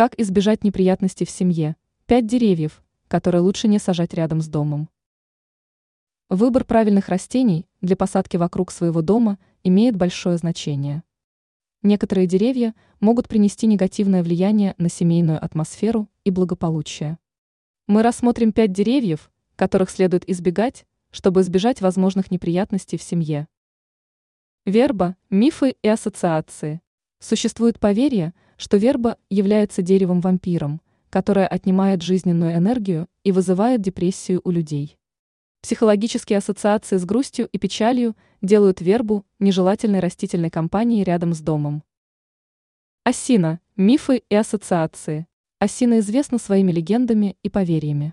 Как избежать неприятностей в семье? Пять деревьев, которые лучше не сажать рядом с домом. Выбор правильных растений для посадки вокруг своего дома имеет большое значение. Некоторые деревья могут принести негативное влияние на семейную атмосферу и благополучие. Мы рассмотрим пять деревьев, которых следует избегать, чтобы избежать возможных неприятностей в семье. Верба, мифы и ассоциации. Существует поверье, что верба является деревом-вампиром, которое отнимает жизненную энергию и вызывает депрессию у людей. Психологические ассоциации с грустью и печалью делают вербу нежелательной растительной компанией рядом с домом. Осина. Мифы и ассоциации. Осина известна своими легендами и поверьями.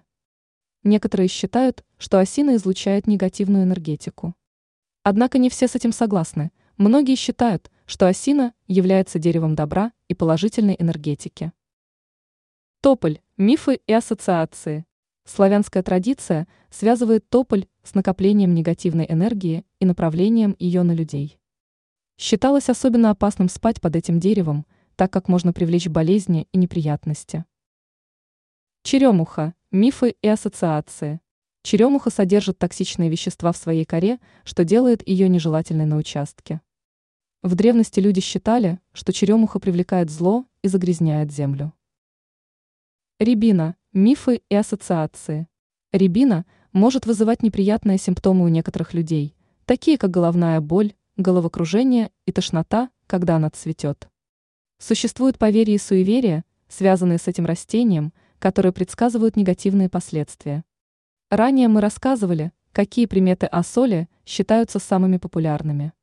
Некоторые считают, что осина излучает негативную энергетику. Однако не все с этим согласны. Многие считают, что осина является деревом добра и положительной энергетики. Тополь. Мифы и ассоциации. Славянская традиция связывает тополь с накоплением негативной энергии и направлением ее на людей. Считалось особенно опасным спать под этим деревом, так как можно привлечь болезни и неприятности. Черемуха. Мифы и ассоциации. Черемуха содержит токсичные вещества в своей коре, что делает ее нежелательной на участке. В древности люди считали, что черемуха привлекает зло и загрязняет землю. Рябина. Мифы и ассоциации. Рябина может вызывать неприятные симптомы у некоторых людей, такие как головная боль, головокружение и тошнота, когда она цветет. Существуют поверья и суеверия, связанные с этим растением, которые предсказывают негативные последствия. Ранее мы рассказывали, какие приметы о соли считаются самыми популярными.